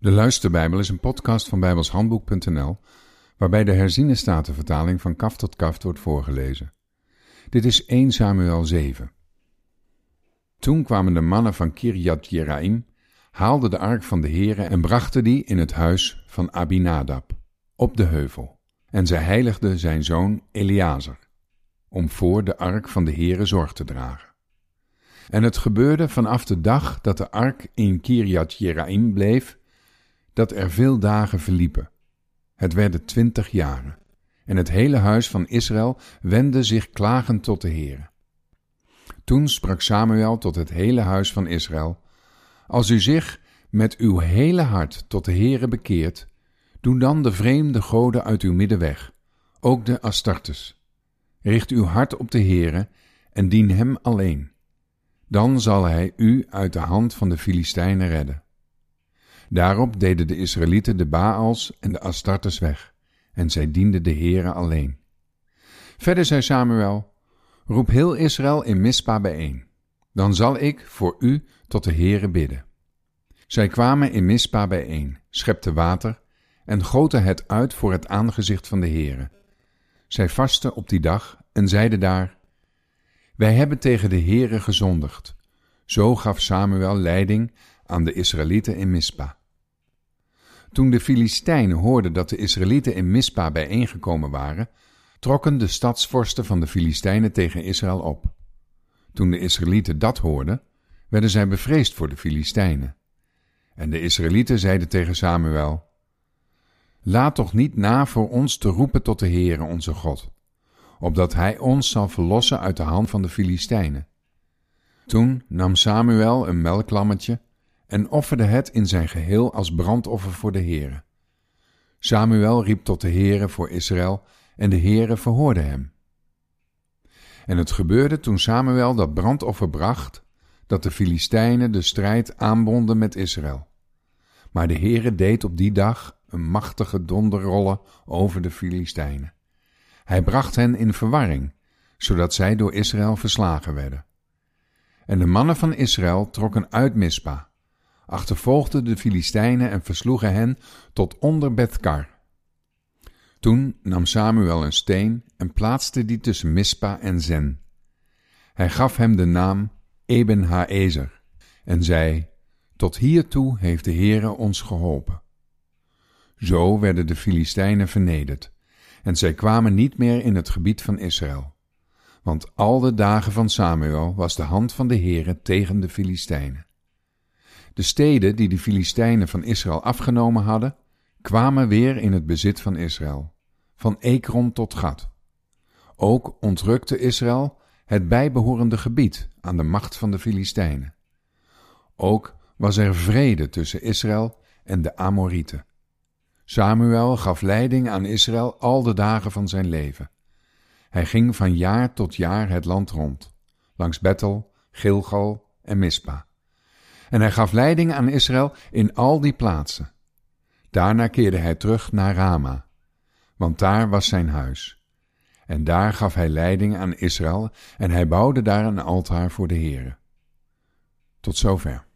De Luisterbijbel is een podcast van bijbelshandboek.nl waarbij de herziene statenvertaling van kaf tot kaf wordt voorgelezen. Dit is 1 Samuel 7. Toen kwamen de mannen van Kirjat Jeraim, haalden de ark van de Heere en brachten die in het huis van Abinadab, op de heuvel. En zij heiligden zijn zoon Eleazar, om voor de ark van de Heere zorg te dragen. En het gebeurde vanaf de dag dat de ark in Kirjat Jeraim bleef, dat er veel dagen verliepen. Het werden twintig jaren. En het hele huis van Israël wendde zich klagend tot de Heere. Toen sprak Samuel tot het hele huis van Israël: Als u zich met uw hele hart tot de Heere bekeert, doe dan de vreemde goden uit uw midden weg, ook de Astartes. Richt uw hart op de Heere en dien hem alleen. Dan zal hij u uit de hand van de Filistijnen redden. Daarop deden de Israëlieten de Baals en de Astartes weg, en zij dienden de Heere alleen. Verder zei Samuel, roep heel Israël in Mispa bijeen, dan zal ik voor u tot de Heere bidden. Zij kwamen in Mispa bijeen, schepten water en goten het uit voor het aangezicht van de Heere. Zij vasten op die dag en zeiden daar, wij hebben tegen de Heere gezondigd. Zo gaf Samuel leiding aan de Israëlieten in Mispa. Toen de Filistijnen hoorden dat de Israëlieten in Mispa bijeengekomen waren, trokken de stadsvorsten van de Filistijnen tegen Israël op. Toen de Israëlieten dat hoorden, werden zij bevreesd voor de Filistijnen. En de Israëlieten zeiden tegen Samuel: Laat toch niet na voor ons te roepen tot de Heere onze God, opdat Hij ons zal verlossen uit de hand van de Filistijnen. Toen nam Samuel een melklammetje en offerde het in zijn geheel als brandoffer voor de Heere. Samuel riep tot de Heere voor Israël en de Heere verhoorde hem. En het gebeurde toen Samuel dat brandoffer bracht, dat de Filistijnen de strijd aanbonden met Israël. Maar de Heere deed op die dag een machtige donderrollen over de Filistijnen. Hij bracht hen in verwarring, zodat zij door Israël verslagen werden. En de mannen van Israël trokken uit Mispa achtervolgden de Filistijnen en versloegen hen tot onder Bethkar. Toen nam Samuel een steen en plaatste die tussen Mispa en Zen. Hij gaf hem de naam Eben Haezer en zei: Tot hiertoe heeft de Heere ons geholpen. Zo werden de Filistijnen vernederd, en zij kwamen niet meer in het gebied van Israël. Want al de dagen van Samuel was de hand van de Heere tegen de Filistijnen. De steden die de Filistijnen van Israël afgenomen hadden, kwamen weer in het bezit van Israël, van Ekron tot Gat. Ook ontrukte Israël het bijbehorende gebied aan de macht van de Filistijnen. Ook was er vrede tussen Israël en de Amorieten. Samuel gaf leiding aan Israël al de dagen van zijn leven. Hij ging van jaar tot jaar het land rond, langs Bethel, Gilgal en Mispa en hij gaf leiding aan Israël in al die plaatsen. Daarna keerde hij terug naar Rama, want daar was zijn huis. En daar gaf hij leiding aan Israël en hij bouwde daar een altaar voor de Heere. Tot zover.